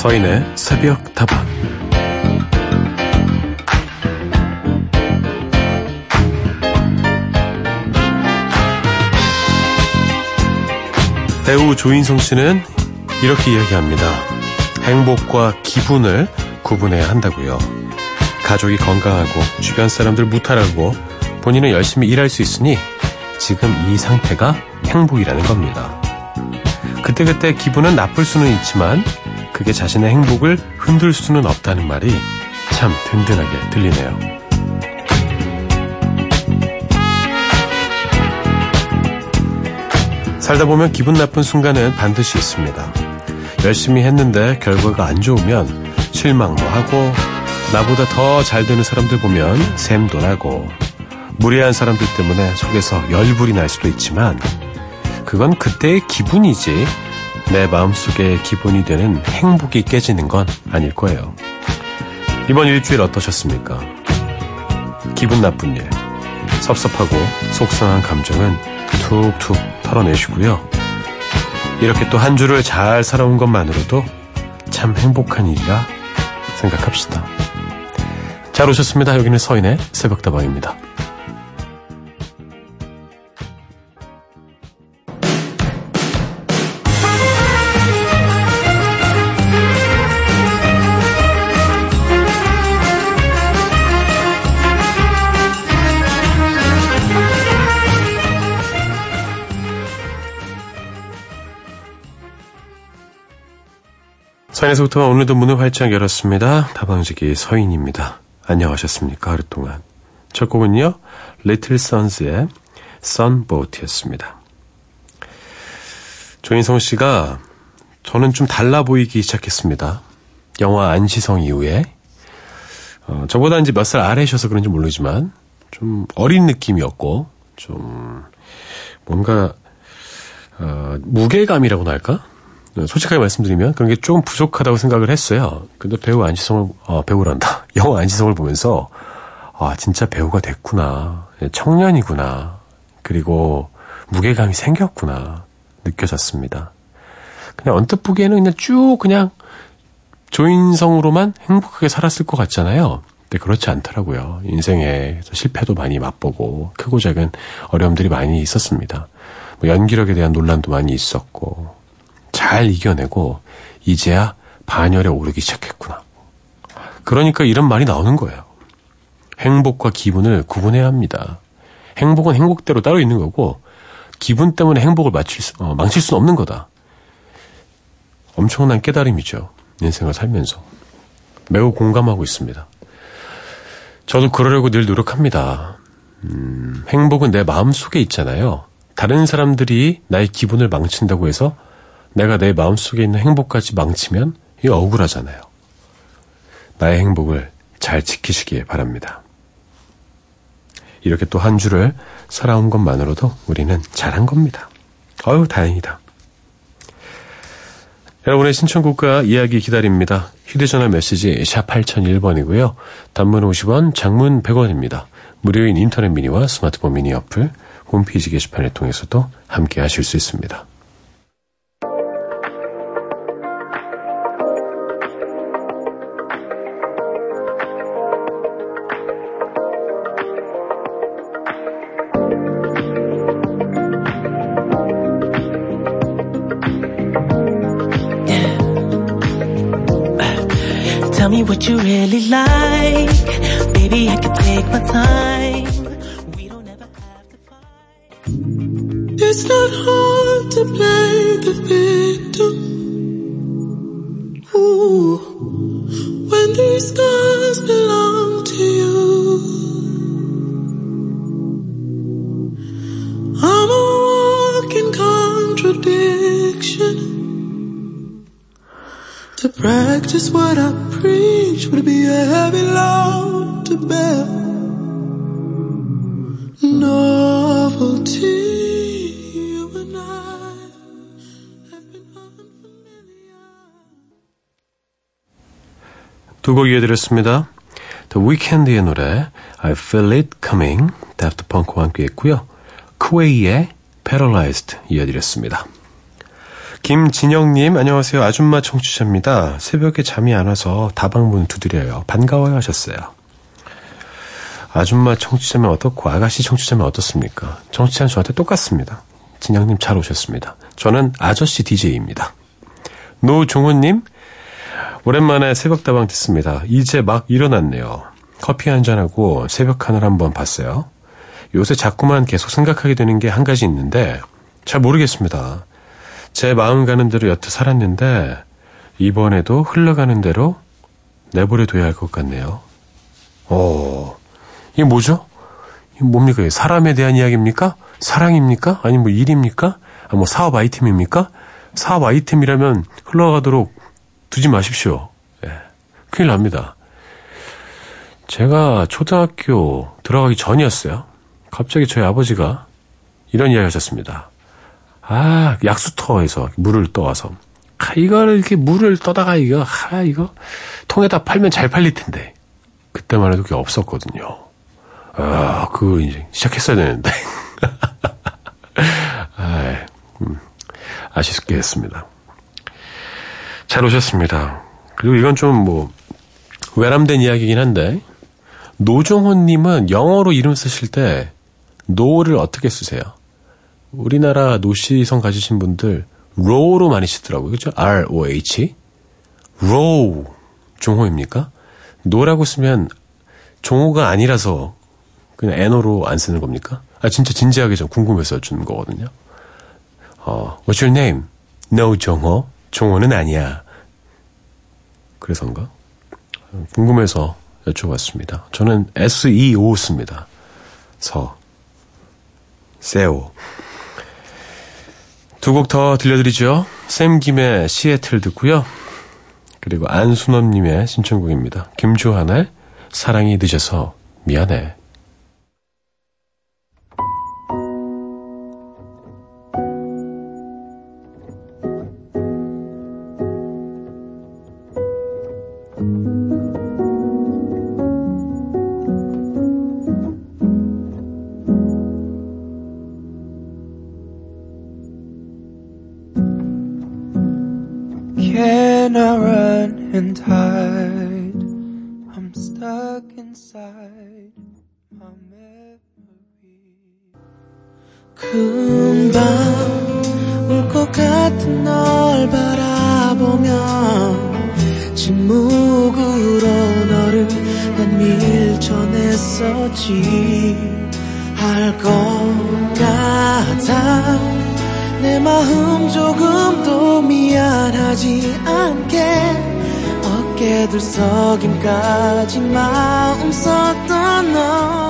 서인의 새벽 다방 배우 조인성 씨는 이렇게 이야기합니다. 행복과 기분을 구분해야 한다고요. 가족이 건강하고 주변 사람들 무탈하고 본인은 열심히 일할 수 있으니 지금 이 상태가 행복이라는 겁니다. 그때그때 기분은 나쁠 수는 있지만 그게 자신의 행복을 흔들 수는 없다는 말이 참 든든하게 들리네요. 살다 보면 기분 나쁜 순간은 반드시 있습니다. 열심히 했는데 결과가 안 좋으면 실망도 하고 나보다 더 잘 되는 사람들 보면 샘도 나고 무례한 사람들 때문에 속에서 열불이 날 수도 있지만 그건 그때의 기분이지 내 마음속에 기분이 되는 행복이 깨지는 건 아닐 거예요. 이번 일주일 어떠셨습니까? 기분 나쁜 일, 섭섭하고 속상한 감정은 툭툭 털어내시고요. 이렇게 또 한 주를 잘 살아온 것만으로도 참 행복한 일이라 생각합시다. 잘 오셨습니다. 여기는 서인의 새벽다방입니다. 서인에서부터 오늘도 문을 활짝 열었습니다. 다방지기 서인입니다. 안녕하셨습니까? 하루 동안. 첫 곡은요, 리틀 선즈의 선보트였습니다. 조인성 씨가 저는 좀 달라 보이기 시작했습니다. 영화 안시성 이후에. 어, 저보다 이제 몇 살 아래셔서 그런지 모르지만, 좀 어린 느낌이었고, 좀, 뭔가, 어, 무게감이라고나 할까? 솔직하게 말씀드리면 그런 게 조금 부족하다고 생각을 했어요. 근데 배우 안지성을 어, 배우란다. 영화 안지성을 보면서 아 진짜 배우가 됐구나. 청년이구나. 그리고 무게감이 생겼구나 느껴졌습니다. 그냥 언뜻 보기에는 그냥 쭉 그냥 조인성으로만 행복하게 살았을 것 같잖아요. 근데 그렇지 않더라고요. 인생에 실패도 많이 맛보고 크고 작은 어려움들이 많이 있었습니다. 뭐 연기력에 대한 논란도 많이 있었고 잘 이겨내고 이제야 반열에 오르기 시작했구나. 그러니까 이런 말이 나오는 거예요. 행복과 기분을 구분해야 합니다. 행복은 행복대로 따로 있는 거고 기분 때문에 행복을 맞출 수, 어, 망칠 수는 없는 거다. 엄청난 깨달음이죠. 인생을 살면서. 매우 공감하고 있습니다. 저도 그러려고 늘 노력합니다. 음, 행복은 내 마음 속에 있잖아요. 다른 사람들이 나의 기분을 망친다고 해서 내가 내 마음속에 있는 행복까지 망치면 이 억울하잖아요. 나의 행복을 잘 지키시기 바랍니다. 이렇게 또 한 주를 살아온 것만으로도 우리는 잘한 겁니다. 어유 다행이다. 여러분의 신청곡과 이야기 기다립니다. 휴대전화 메시지 샵 8001번이고요. 단문 50원, 장문 100원입니다. 무료인 인터넷 미니와 스마트폰 미니 어플, 홈페이지 게시판을 통해서도 함께 하실 수 있습니다. What you really like. Baby, I can take my time. We don't ever have to fight. It's not hard practice what I preach would be a heavy load to bear. Novelty. 두곡 이어드렸습니다. The Weeknd의 노래 I Feel It Coming, Daft Punk와 함께 했고요. 쿠웨이의 Paralyzed 이어드렸습니다. 김진영님, 안녕하세요. 아줌마 청취자입니다. 새벽에 잠이 안 와서 다방문 두드려요. 반가워요 하셨어요. 아줌마 청취자면 어떻고 아가씨 청취자면 어떻습니까? 청취자는 저한테 똑같습니다. 진영님 잘 오셨습니다. 저는 아저씨 DJ입니다. 노종훈님, 오랜만에 새벽다방 듣습니다. 이제 막 일어났네요. 커피 한잔하고 새벽 하늘 한번 봤어요. 요새 자꾸만 계속 생각하게 되는 게 한 가지 있는데 잘 모르겠습니다. 제 마음 가는 대로 여태 살았는데 이번에도 흘러가는 대로 내버려 둬야 할 것 같네요. 어, 이게 뭐죠? 이게 뭡니까? 사람에 대한 이야기입니까? 사랑입니까? 아니면 뭐 일입니까? 아, 뭐 사업 아이템입니까? 사업 아이템이라면 흘러가도록 두지 마십시오. 예. 큰일 납니다. 제가 초등학교 들어가기 전이었어요. 갑자기 저희 아버지가 이런 이야기 하셨습니다. 아, 약수터에서 물을 떠와서. 아, 이거를 이렇게 물을 떠다가 이거, 아, 이거 통에다 팔면 잘 팔릴 텐데. 그때만 해도 그게 없었거든요. 아, 그거 이제 시작했어야 되는데. 아, 음, 아쉽게 했습니다. 잘 오셨습니다. 그리고 이건 좀 뭐, 외람된 이야기긴 한데, 노종호님은 영어로 이름 쓰실 때, 노를 어떻게 쓰세요? 우리나라 노씨 성 가지신 분들 Roh로 많이 쓰더라고요. 그죠? R-O-H. Roh. 종호입니까? No라고 쓰면 종호가 아니라서 그냥 N, O로 안 쓰는 겁니까? 아, 진짜 진지하게 좀 궁금해서 주는 거거든요. 어, What's your name? No, 종호. 종호는 아니야. 그래서인가? 궁금해서 여쭤봤습니다. 저는 SEO 씁니다. 서. 세오. 두 곡 더 들려드리죠. 샘 김의 시애틀 듣고요. 그리고 안순원님의 신청곡입니다. 김조한의 사랑이 늦어서 미안해. 난 밀쳐냈었지. 할 것 같아. 내 마음 조금 도 미안하지 않게. 어깨 들썩임까지 마음 썼던 너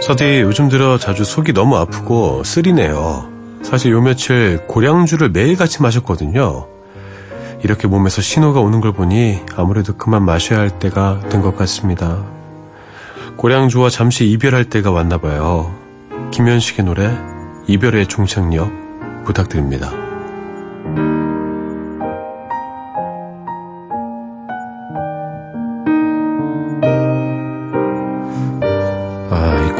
서디 요즘 들어 자주 속이 너무 아프고 쓰리네요. 사실 요 며칠 고량주를 매일같이 마셨거든요. 이렇게 몸에서 신호가 오는 걸 보니 아무래도 그만 마셔야 할 때가 된 것 같습니다. 고량주와 잠시 이별할 때가 왔나 봐요. 김현식의 노래 이별의 종착역 부탁드립니다.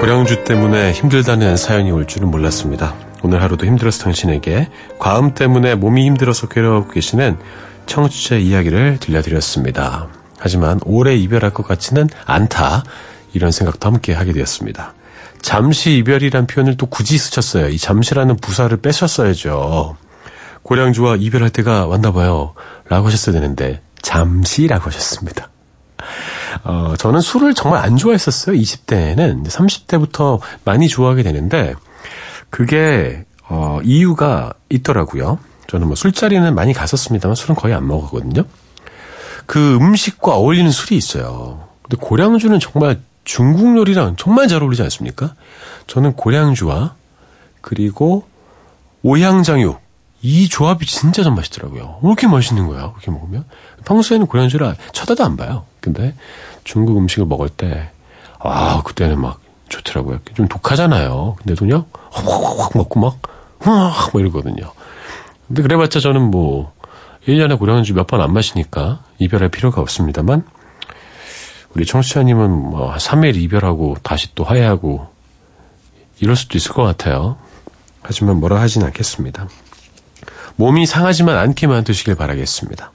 고량주 때문에 힘들다는 사연이 올 줄은 몰랐습니다. 오늘 하루도 힘들어서 당신에게 과음 때문에 몸이 힘들어서 괴로워하고 계시는 청취자의 이야기를 들려드렸습니다. 하지만 오래 이별할 것 같지는 않다. 이런 생각도 함께 하게 되었습니다. 잠시 이별이란 표현을 또 굳이 쓰셨어요. 이 잠시라는 부사를 빼셨어야죠. 고량주와 이별할 때가 왔나 봐요. 라고 하셨어야 되는데 잠시라고 하셨습니다. 어, 저는 술을 정말 안 좋아했었어요. 20대에는. 30대부터 많이 좋아하게 되는데, 그게, 어, 이유가 있더라고요. 저는 뭐 술자리는 많이 갔었습니다만 술은 거의 안 먹었거든요. 그 음식과 어울리는 술이 있어요. 근데 고량주는 정말 중국 요리랑 정말 잘 어울리지 않습니까? 저는 고량주와 그리고 오향장육 이 조합이 진짜 좀 맛있더라고요. 왜 이렇게 맛있는 거야? 그렇게 먹으면 평소에는 고량주를 쳐다도 안 봐요. 근데 중국 음식을 먹을 때 아, 그때는 막 좋더라고요. 좀 독하잖아요. 근데도 그냥 확확확 먹고 막, 확, 뭐 이러거든요. 근데 그래봤자 저는 뭐, 1년에 고량주 몇 번 안 마시니까 이별할 필요가 없습니다만, 우리 청취자님은 뭐, 3일 이별하고 다시 또 화해하고, 이럴 수도 있을 것 같아요. 하지만 뭐라 하진 않겠습니다. 몸이 상하지만 않게 만 드시길 바라겠습니다.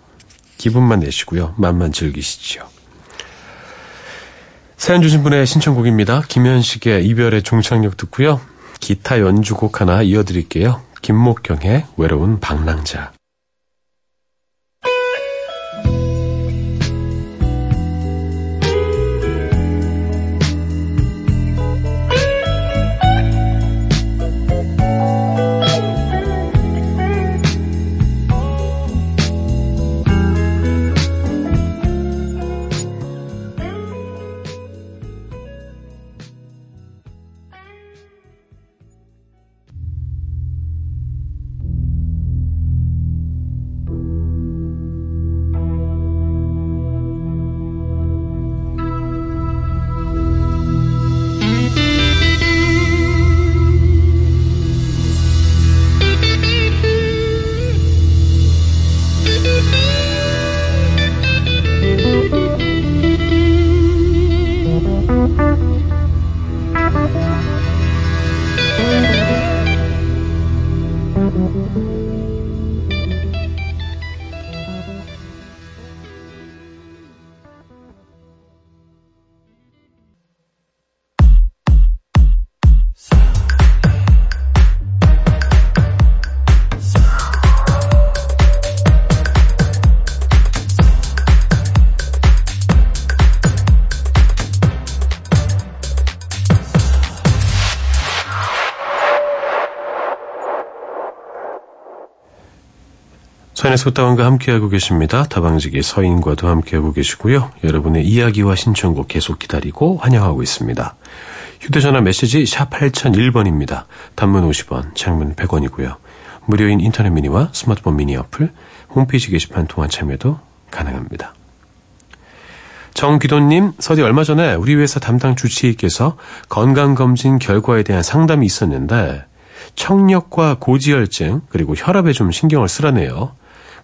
기분만 내시고요. 맛만 즐기시지요. 사연 주신 분의 신청곡입니다. 김현식의 이별의 종착역 듣고요. 기타 연주곡 하나 이어드릴게요. 김목경의 외로운 방랑자. 서인의 소다원과 함께하고 계십니다. 다방지기 서인과도 함께하고 계시고요. 여러분의 이야기와 신청곡 계속 기다리고 환영하고 있습니다. 휴대전화 메시지 샵 8001번입니다. 단문 50원, 장문 100원이고요. 무료인 인터넷 미니와 스마트폰 미니 어플, 홈페이지 게시판 통한 참여도 가능합니다. 정기도님, 서디 얼마 전에 우리 회사 담당 주치의께서 건강검진 결과에 대한 상담이 있었는데, 청력과 고지혈증, 그리고 혈압에 좀 신경을 쓰라네요.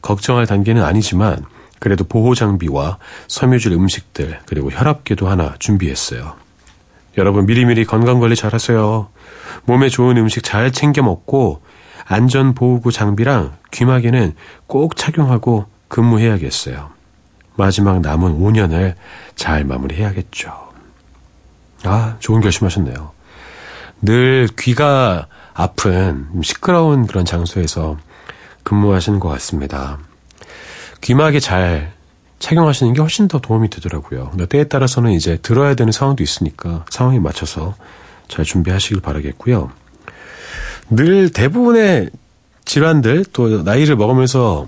걱정할 단계는 아니지만 그래도 보호 장비와 섬유질 음식들 그리고 혈압계도 하나 준비했어요. 여러분 미리미리 건강관리 잘 하세요. 몸에 좋은 음식 잘 챙겨 먹고 안전보호구 장비랑 귀마개는 꼭 착용하고 근무해야겠어요. 마지막 남은 5년을 잘 마무리해야겠죠. 아, 좋은 결심하셨네요. 늘 귀가 아픈 시끄러운 그런 장소에서 근무하시는 것 같습니다. 귀마개 잘 착용하시는 게 훨씬 더 도움이 되더라고요. 근데 때에 따라서는 이제 들어야 되는 상황도 있으니까 상황에 맞춰서 잘 준비하시길 바라겠고요. 늘 대부분의 질환들 또 나이를 먹으면서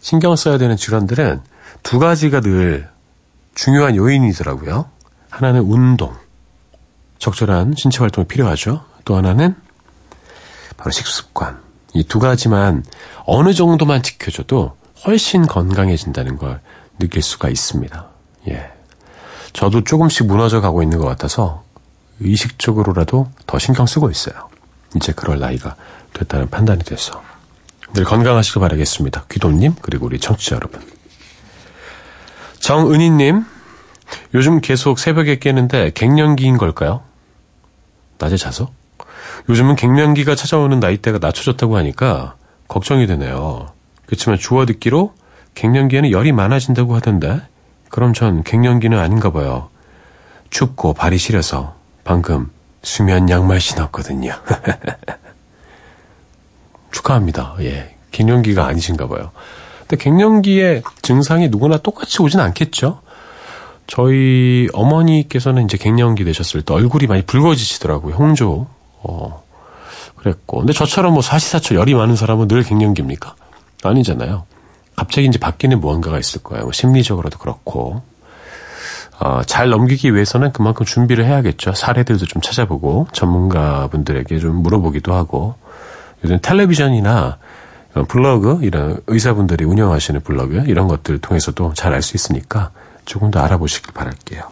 신경 써야 되는 질환들은 두 가지가 늘 중요한 요인이더라고요. 하나는 운동. 적절한 신체 활동이 필요하죠. 또 하나는 바로 식습관. 이 두 가지만 어느 정도만 지켜줘도 훨씬 건강해진다는 걸 느낄 수가 있습니다. 예. 저도 조금씩 무너져 가고 있는 것 같아서 의식적으로라도 더 신경 쓰고 있어요. 이제 그럴 나이가 됐다는 판단이 돼서. 늘 건강하시길 바라겠습니다. 귀도님, 그리고 우리 청취자 여러분. 정은희님, 요즘 계속 새벽에 깨는데 갱년기인 걸까요? 낮에 자서? 요즘은 갱년기가 찾아오는 나이대가 낮춰졌다고 하니까 걱정이 되네요. 그렇지만 주워 듣기로 갱년기에는 열이 많아진다고 하던데 그럼 전 갱년기는 아닌가 봐요. 춥고 발이 시려서 방금 수면 양말 신었거든요. 축하합니다. 예. 갱년기가 아니신가 봐요. 근데 갱년기의 증상이 누구나 똑같이 오진 않겠죠? 저희 어머니께서는 이제 갱년기 되셨을 때 얼굴이 많이 붉어지시더라고요. 홍조. 어, 그랬고. 근데 저처럼 뭐 사시사철 열이 많은 사람은 늘 갱년기입니까? 아니잖아요. 갑자기 이제 바뀌는 무언가가 있을 거예요. 뭐 심리적으로도 그렇고. 어, 잘 넘기기 위해서는 그만큼 준비를 해야겠죠. 사례들도 좀 찾아보고 전문가분들에게 좀 물어보기도 하고 요즘 텔레비전이나 블로그 이런 의사분들이 운영하시는 블로그 이런 것들 통해서도 잘 알 수 있으니까 조금 더 알아보시길 바랄게요.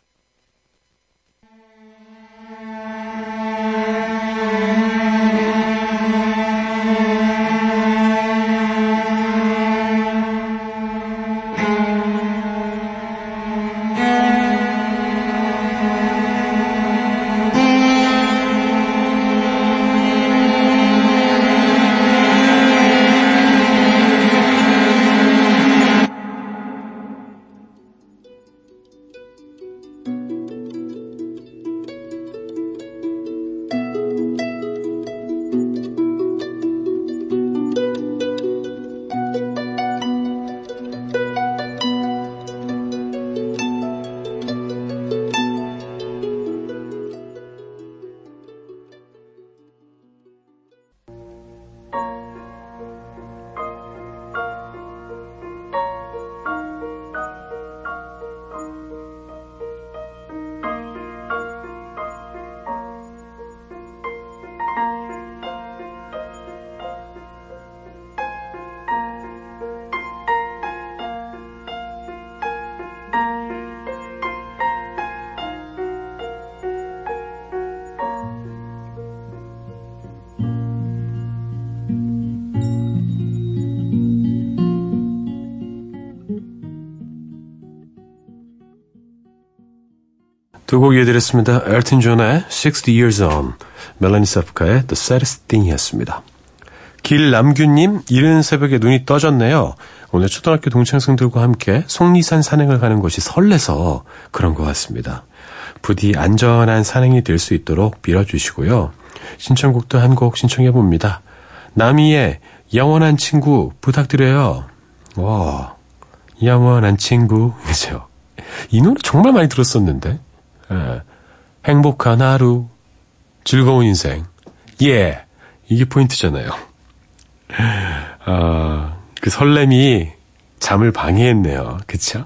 두곡 이어드렸습니다. 엘튼 존의 60 Years On, 멜라니 사프카의 The Saddest Thing이었습니다. 길남규님, 이른 새벽에 눈이 떠졌네요. 오늘 초등학교 동창생들과 함께 속리산 산행을 가는 것이 설레서 그런 것 같습니다. 부디 안전한 산행이 될 수 있도록 빌어주시고요. 신청곡도 한 곡 신청해봅니다. 나미의 영원한 친구 부탁드려요. 와, 영원한 친구. 그죠? 이 노래 정말 많이 들었었는데. 예. 행복한 하루, 즐거운 인생. 예. 이게 포인트잖아요. 아, 그 설렘이 잠을 방해했네요. 그쵸?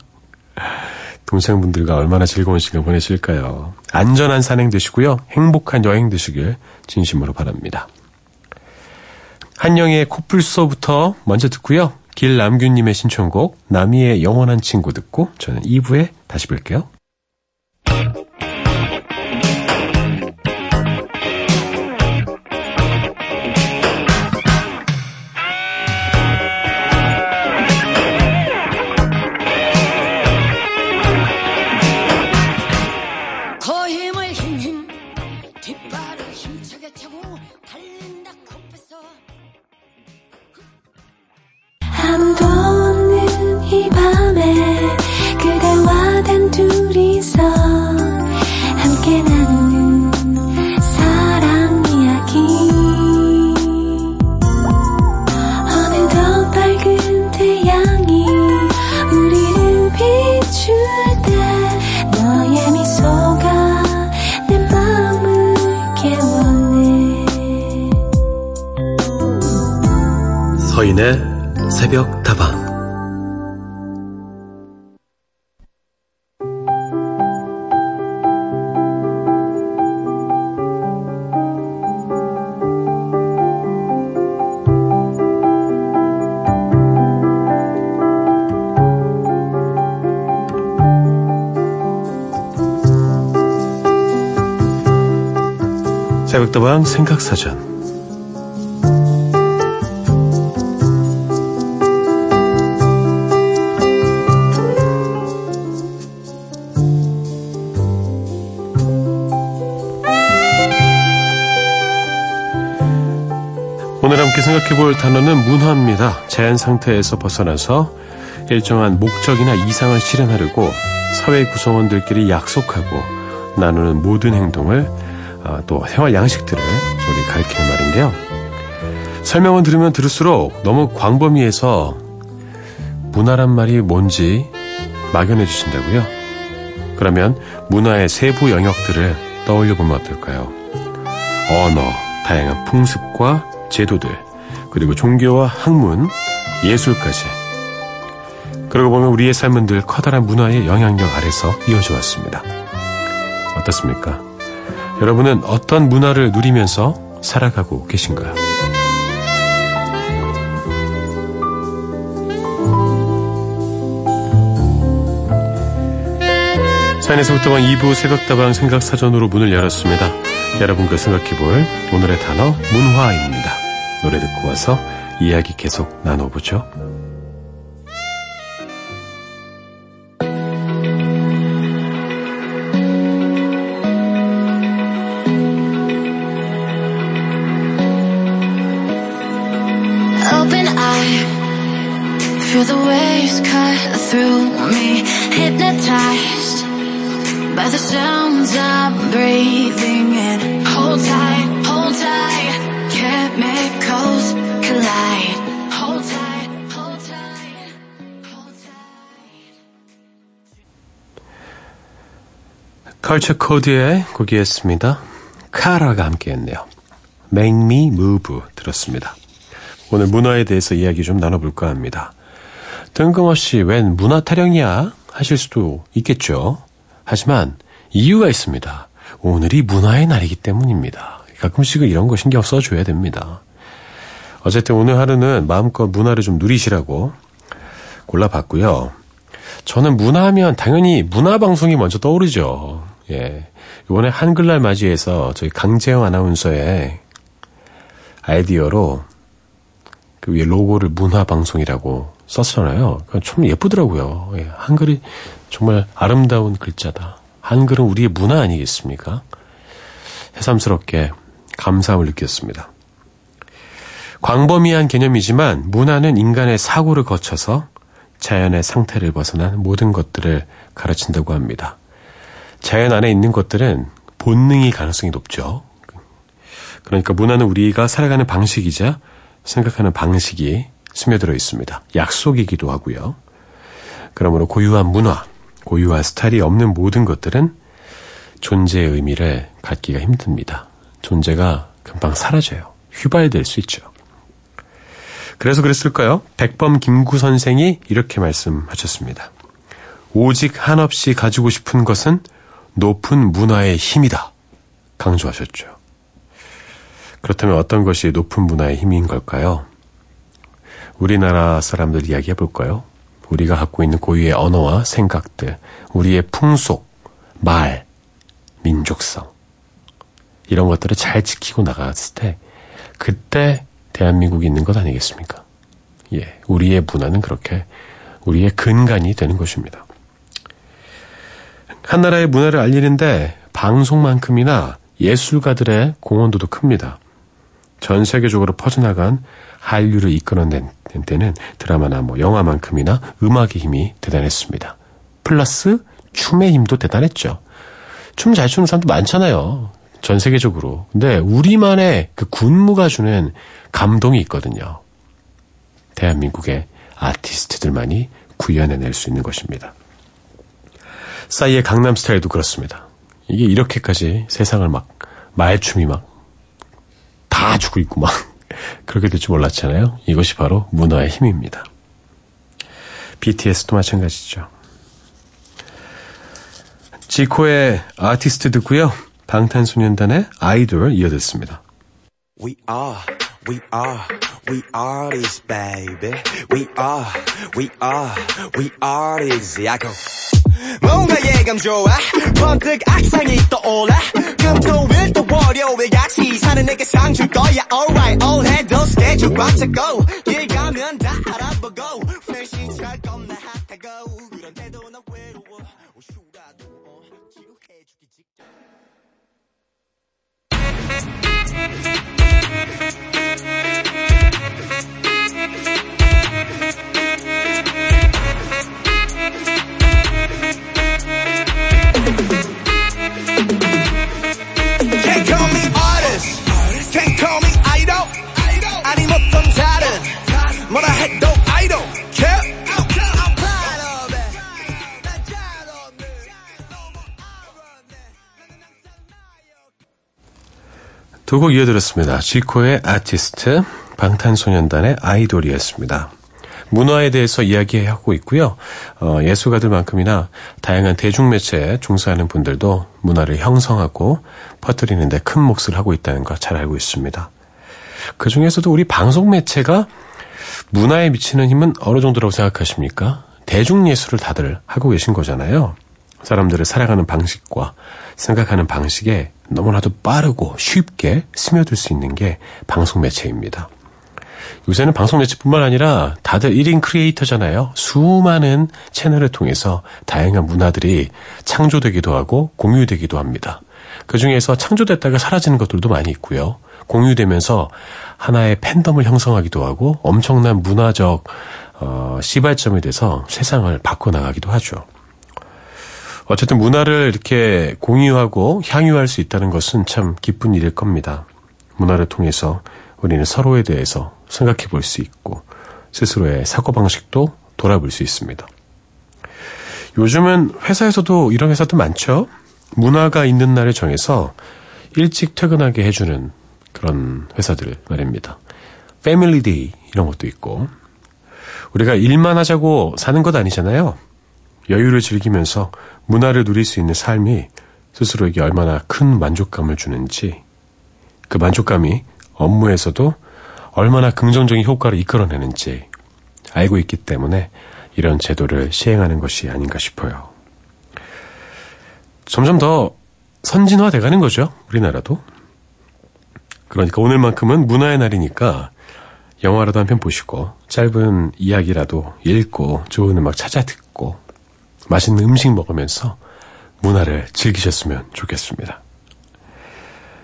동생분들과 얼마나 즐거운 시간 보내실까요? 안전한 산행 되시고요. 행복한 여행 되시길 진심으로 바랍니다. 한영의 코뿔소부터 먼저 듣고요. 길남균님의 신청곡 나미의 영원한 친구 듣고 저는 2부에 다시 뵐게요. 새벽다방 생각사전 생각해 볼 단어는 문화입니다. 제한 상태에서 벗어나서 일정한 목적이나 이상을 실현하려고 사회 구성원들끼리 약속하고 나누는 모든 행동을 아, 또 생활 양식들을 우리 가리키는 말인데요. 설명을 들으면 들을수록 너무 광범위해서 문화란 말이 뭔지 막연해 주신다고요. 그러면 문화의 세부 영역들을 떠올려 보면 어떨까요? 언어, 다양한 풍습과 제도들, 그리고 종교와 학문, 예술까지. 그러고 보면 우리의 삶은 늘 커다란 문화의 영향력 아래서 이어져 왔습니다. 어떻습니까? 여러분은 어떤 문화를 누리면서 살아가고 계신가요? 산에서부터 2부 새벽다방 생각사전으로 문을 열었습니다. 여러분과 생각해볼 오늘의 단어 문화입니다. 노래 듣고 와서 이야기 계속 나눠보죠. 컬처 코드의 곡이었습니다. 카라가 함께했네요. Make Me Move 들었습니다. 오늘 문화에 대해서 이야기 좀 나눠볼까 합니다. 뜬금없이 웬 문화 타령이야 하실 수도 있겠죠. 하지만 이유가 있습니다. 오늘이 문화의 날이기 때문입니다. 가끔씩은 이런 거 신경 써줘야 됩니다. 어쨌든 오늘 하루는 마음껏 문화를 좀 누리시라고 골라봤고요. 저는 문화하면 당연히 문화방송이 먼저 떠오르죠. 예. 이번에 한글날 맞이해서 저희 강재영 아나운서의 아이디어로 그 위에 로고를 문화방송이라고 썼잖아요. 좀 예쁘더라고요. 예. 한글이 정말 아름다운 글자다. 한글은 우리의 문화 아니겠습니까? 새삼스럽게 감사함을 느꼈습니다. 광범위한 개념이지만 문화는 인간의 사고를 거쳐서 자연의 상태를 벗어난 모든 것들을 가르친다고 합니다. 자연 안에 있는 것들은 본능이 가능성이 높죠. 그러니까 문화는 우리가 살아가는 방식이자 생각하는 방식이 스며들어 있습니다. 약속이기도 하고요. 그러므로 고유한 문화, 고유한 스타일이 없는 모든 것들은 존재의 의미를 갖기가 힘듭니다. 존재가 금방 사라져요. 휘발될 수 있죠. 그래서 그랬을까요? 백범 김구 선생이 이렇게 말씀하셨습니다. 오직 한없이 가지고 싶은 것은 높은 문화의 힘이다. 강조하셨죠. 그렇다면 어떤 것이 높은 문화의 힘인 걸까요? 우리나라 사람들 이야기해 볼까요? 우리가 갖고 있는 고유의 언어와 생각들, 우리의 풍속, 말, 민족성, 이런 것들을 잘 지키고 나갔을 때, 그때 대한민국이 있는 것 아니겠습니까? 예, 우리의 문화는 그렇게 우리의 근간이 되는 것입니다. 한 나라의 문화를 알리는데 방송만큼이나 예술가들의 공헌도도 큽니다. 전 세계적으로 퍼져나간 한류를 이끌어낸 때는 드라마나 뭐 영화만큼이나 음악의 힘이 대단했습니다. 플러스 춤의 힘도 대단했죠. 춤 잘 추는 사람도 많잖아요. 전 세계적으로. 근데 우리만의 그 군무가 주는 감동이 있거든요. 대한민국의 아티스트들만이 구현해낼 수 있는 것입니다. 싸이의 강남 스타일도 그렇습니다. 이게 이렇게까지 세상을 막 말춤이 막 다 주고 있고 막 그렇게 될 줄 몰랐잖아요. 이것이 바로 문화의 힘입니다. BTS도 마찬가지죠. 지코의 아티스트 듣고요. 방탄소년단의 아이돌 이어듣습니다. We are, we are, we are this baby. We are, we are, we are this. Go. 뭔가 예감 좋아. 번뜩 악상이 떠올라. 금토일 또 월요일 같이 사는 내게 상 줄 거야. Alright all 해도 스케줄 꽉 차고 길 가면 다 알아보고. 회식할 겁나 핫하고. 그런데도 나 외로워. 우슈라도 어, 지루해주기 직전 뭐라 해도 I don't care. 두곡 이어드렸습니다. 지코의 아티스트, 방탄소년단의 아이돌이었습니다. 문화에 대해서 이야기하고 있고요. 어, 예술가들만큼이나 다양한 대중매체에 종사하는 분들도 문화를 형성하고 퍼뜨리는데 큰 몫을 하고 있다는 걸 잘 알고 있습니다. 그 중에서도 우리 방송매체가 문화에 미치는 힘은 어느 정도라고 생각하십니까? 대중예술을 다들 하고 계신 거잖아요. 사람들을 살아가는 방식과 생각하는 방식에 너무나도 빠르고 쉽게 스며들 수 있는 게 방송 매체입니다. 요새는 방송 매체뿐만 아니라 다들 1인 크리에이터잖아요. 수많은 채널을 통해서 다양한 문화들이 창조되기도 하고 공유되기도 합니다. 그 중에서 창조됐다가 사라지는 것들도 많이 있고요. 공유되면서 하나의 팬덤을 형성하기도 하고 엄청난 문화적 어, 시발점이 돼서 세상을 바꿔나가기도 하죠. 어쨌든 문화를 이렇게 공유하고 향유할 수 있다는 것은 참 기쁜 일일 겁니다. 문화를 통해서 우리는 서로에 대해서 생각해 볼 수 있고 스스로의 사고방식도 돌아볼 수 있습니다. 요즘은 회사에서도 이런 회사도 많죠. 문화가 있는 날을 정해서 일찍 퇴근하게 해주는 그런 회사들 말입니다. family day 이런 것도 있고 우리가 일만 하자고 사는 것 아니잖아요. 여유를 즐기면서 문화를 누릴 수 있는 삶이 스스로에게 얼마나 큰 만족감을 주는지 그 만족감이 업무에서도 얼마나 긍정적인 효과를 이끌어내는지 알고 있기 때문에 이런 제도를 시행하는 것이 아닌가 싶어요. 점점 더 선진화돼 가는 거죠. 우리나라도. 그러니까 오늘만큼은 문화의 날이니까 영화라도 한 편 보시고 짧은 이야기라도 읽고 좋은 음악 찾아 듣고 맛있는 음식 먹으면서 문화를 즐기셨으면 좋겠습니다.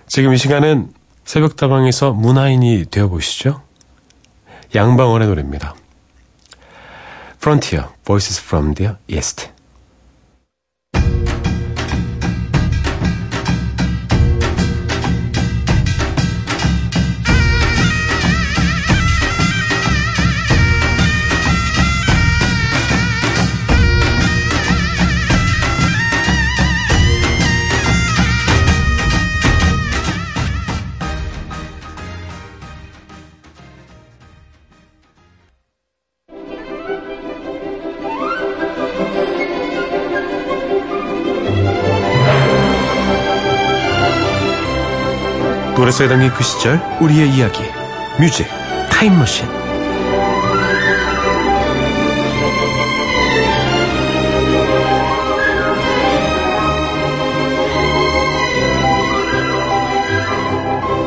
지금 이 시간은 새벽다방에서 문화인이 되어보시죠. 양방원의 노래입니다. Frontier, Voices from the East. 담긴 그 시절 우리의 이야기 뮤직 타임머신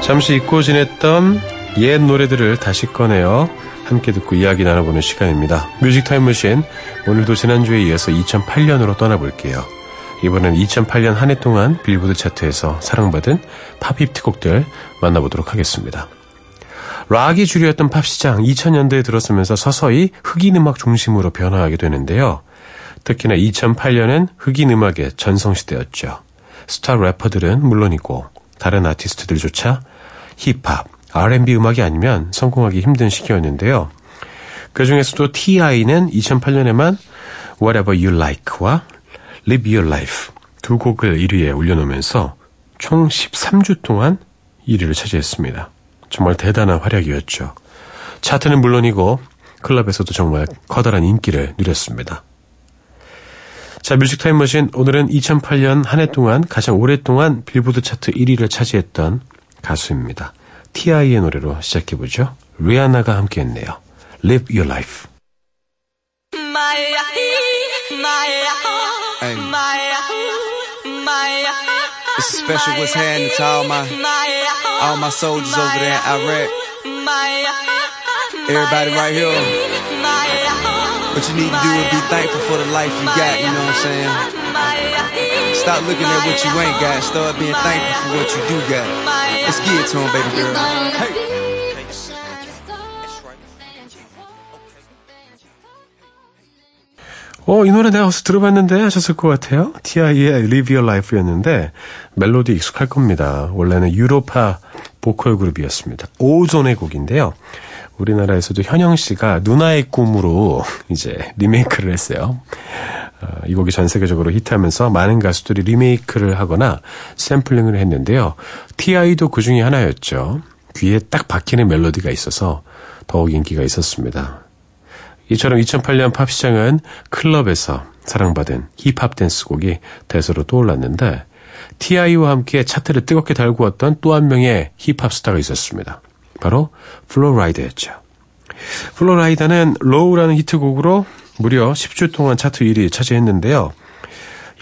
잠시 잊고 지냈던 옛 노래들을 다시 꺼내어 함께 듣고 이야기 나눠보는 시간입니다. 뮤직 타임머신 오늘도 지난주에 이어서 2008년으로 떠나볼게요. 이번엔 2008년 한 해 동안 빌보드 차트에서 사랑받은 팝 히트곡들 만나보도록 하겠습니다. 락이 주류였던 팝 시장 2000년대에 들어서면서 서서히 흑인 음악 중심으로 변화하게 되는데요. 특히나 2008년엔 흑인 음악의 전성시대였죠. 스타 래퍼들은 물론이고 다른 아티스트들조차 힙합, R&B 음악이 아니면 성공하기 힘든 시기였는데요. 그 중에서도 T.I.는 2008년에만 Whatever You Like와 Live Your Life 두 곡을 1위에 올려놓으면서 총 13주 동안 1위를 차지했습니다. 정말 대단한 활약이었죠. 차트는 물론이고 클럽에서도 정말 커다란 인기를 누렸습니다. 자, 뮤직 타임머신 오늘은 2008년 한 해 동안 가장 오랫동안 빌보드 차트 1위를 차지했던 가수입니다. T.I.의 노래로 시작해보죠. 리아나가 함께했네요. Live Your Life. Hey. It's special what's happening to all my all my soldiers over there in Iraq. Everybody right here. What you need to do is be thankful for the life you got, you know what I'm saying? Stop looking at what you ain't got, start being thankful for what you do got. Let's get it to him, baby girl. Hey. 어, 이 노래 내가 어디서 들어봤는데 하셨을 것 같아요. T.I.의 Live Your Life였는데 멜로디 익숙할 겁니다. 원래는 유로파 보컬 그룹이었습니다. 오존의 곡인데요. 우리나라에서도 현영 씨가 누나의 꿈으로 이제 리메이크를 했어요. 어, 이 곡이 전 세계적으로 히트하면서 많은 가수들이 리메이크를 하거나 샘플링을 했는데요. T.I.도 그 중에 하나였죠. 귀에 딱 박히는 멜로디가 있어서 더욱 인기가 있었습니다. 이처럼 2008년 팝 시장은 클럽에서 사랑받은 힙합 댄스곡이 대세로 떠올랐는데 T.I.와 함께 차트를 뜨겁게 달구었던 또 한 명의 힙합 스타가 있었습니다. 바로 플로라이더였죠. 플로라이더는 Low라는 히트곡으로 무려 10주 동안 차트 1위 차지했는데요.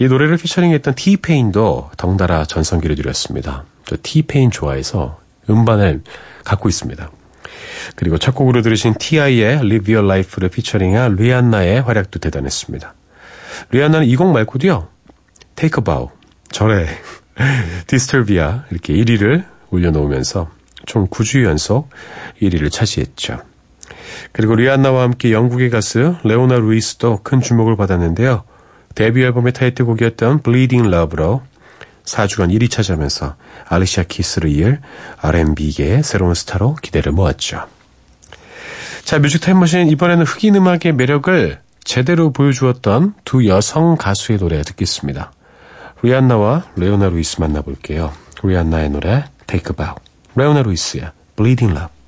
이 노래를 피처링했던 티페인도 덩달아 전성기를 누렸습니다. 저 티페인 좋아해서 음반을 갖고 있습니다. 그리고 첫 곡으로 들으신 T.I.의 Live Your Life를 피처링한 리안나의 활약도 대단했습니다. 리안나는 이 곡 말고도요. Take a Bow, 절의 디스터비아 이렇게 1위를 올려놓으면서 총 9주 연속 1위를 차지했죠. 그리고 리안나와 함께 영국의 가수 레오나 루이스도 큰 주목을 받았는데요. 데뷔 앨범의 타이틀곡이었던 Bleeding Love로 4주간 1위 차지하면서 알리샤 키스를 이을 R&B계의 새로운 스타로 기대를 모았죠. 자, 뮤직 타임머신 이번에는 흑인 음악의 매력을 제대로 보여주었던 두 여성 가수의 노래 듣겠습니다. 리안나와 레오나 루이스 만나볼게요. 리안나의 노래 Take a Bow, 레오나 루이스의 Bleeding Love.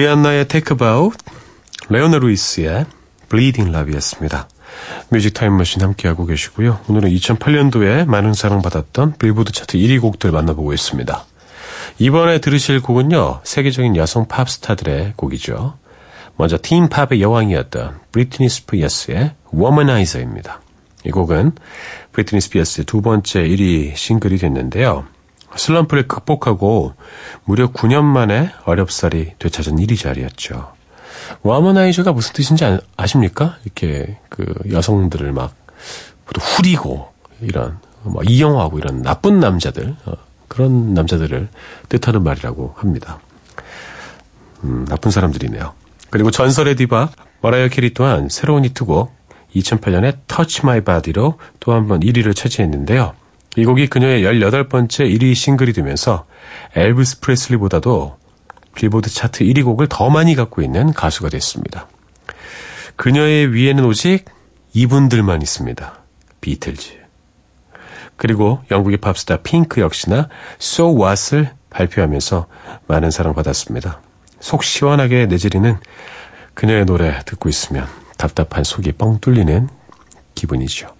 리안나의 Take a Bow, 레오나 루이스의 Bleeding Love였습니다. 뮤직 타임머신 함께하고 계시고요. 오늘은 2008년도에 많은 사랑받았던 빌보드 차트 1위 곡들 만나보고 있습니다. 이번에 들으실 곡은요. 세계적인 여성 팝스타들의 곡이죠. 먼저 teen pop의 여왕이었던 브리트니 스피어스의 Womanizer입니다. 이 곡은 브리트니 스피어스의 두 번째 1위 싱글이 됐는데요. 슬럼프를 극복하고 무려 9년 만에 어렵사리 되찾은 1위 자리였죠. Womanizer가 무슨 뜻인지 아, 십니까 이렇게 그 여성들을 막 후리고 이런 막 이용하고 이런 나쁜 남자들 어, 그런 남자들을 뜻하는 말이라고 합니다. 음, 나쁜 사람들이네요. 그리고 전설의 디바 마라이어 캐리 또한 새로운 히트곡 2008년에 Touch My Body로 또 한 번 1위를 차지했는데요. 이 곡이 그녀의 18번째 1위 싱글이 되면서 엘비스 프레슬리보다도 빌보드 차트 1위 곡을 더 많이 갖고 있는 가수가 됐습니다. 그녀의 위에는 오직 이분들만 있습니다. 비틀즈. 그리고 영국의 팝스타 핑크 역시나 So What을 발표하면서 많은 사랑받았습니다. 속 시원하게 내지리는 그녀의 노래 듣고 있으면 답답한 속이 뻥 뚫리는 기분이죠.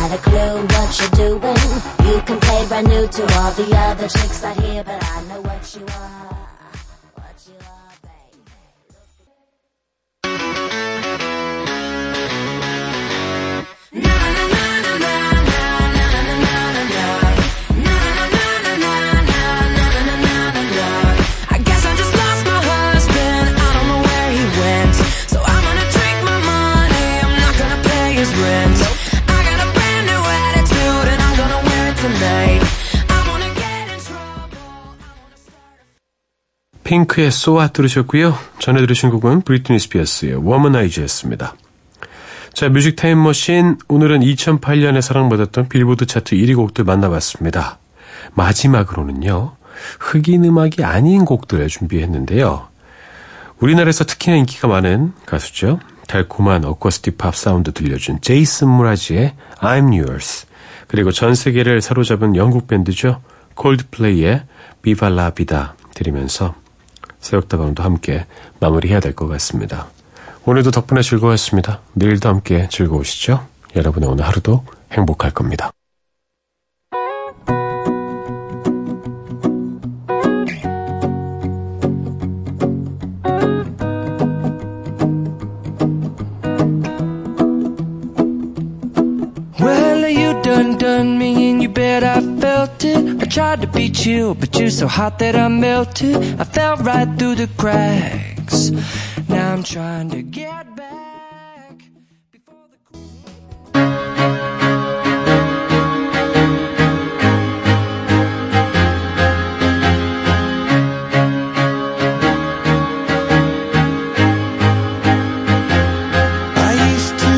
got a clue what you're doing. You can play brand new to all the other chicks out here, but I know what you are. 핑크의 So What 들으셨고요. 전에 들으신 곡은 브리트니 스피어스의 Womanizer였습니다. 자, 뮤직 타임머신. 오늘은 2008년에 사랑받았던 빌보드 차트 1위 곡들 만나봤습니다. 마지막으로는요, 흑인 음악이 아닌 곡들 준비했는데요. 우리나라에서 특히나 인기가 많은 가수죠. 달콤한 어쿠스틱 팝 사운드 들려준 제이슨 므라즈의 I'm Yours. 그리고 전 세계를 사로잡은 영국 밴드죠. 콜드플레이의 비발라 비다 들으면서 새벽다방도 함께 마무리해야 될 것 같습니다. 오늘도 덕분에 즐거웠습니다. 내일도 함께 즐거우시죠? 여러분의 오늘 하루도 행복할 겁니다. I tried to be chill but you're so hot that I melted. I fell right through the cracks. Now I'm trying to get back before the I used to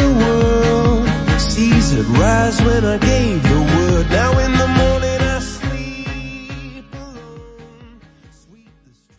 the world. Seas would rise when I gave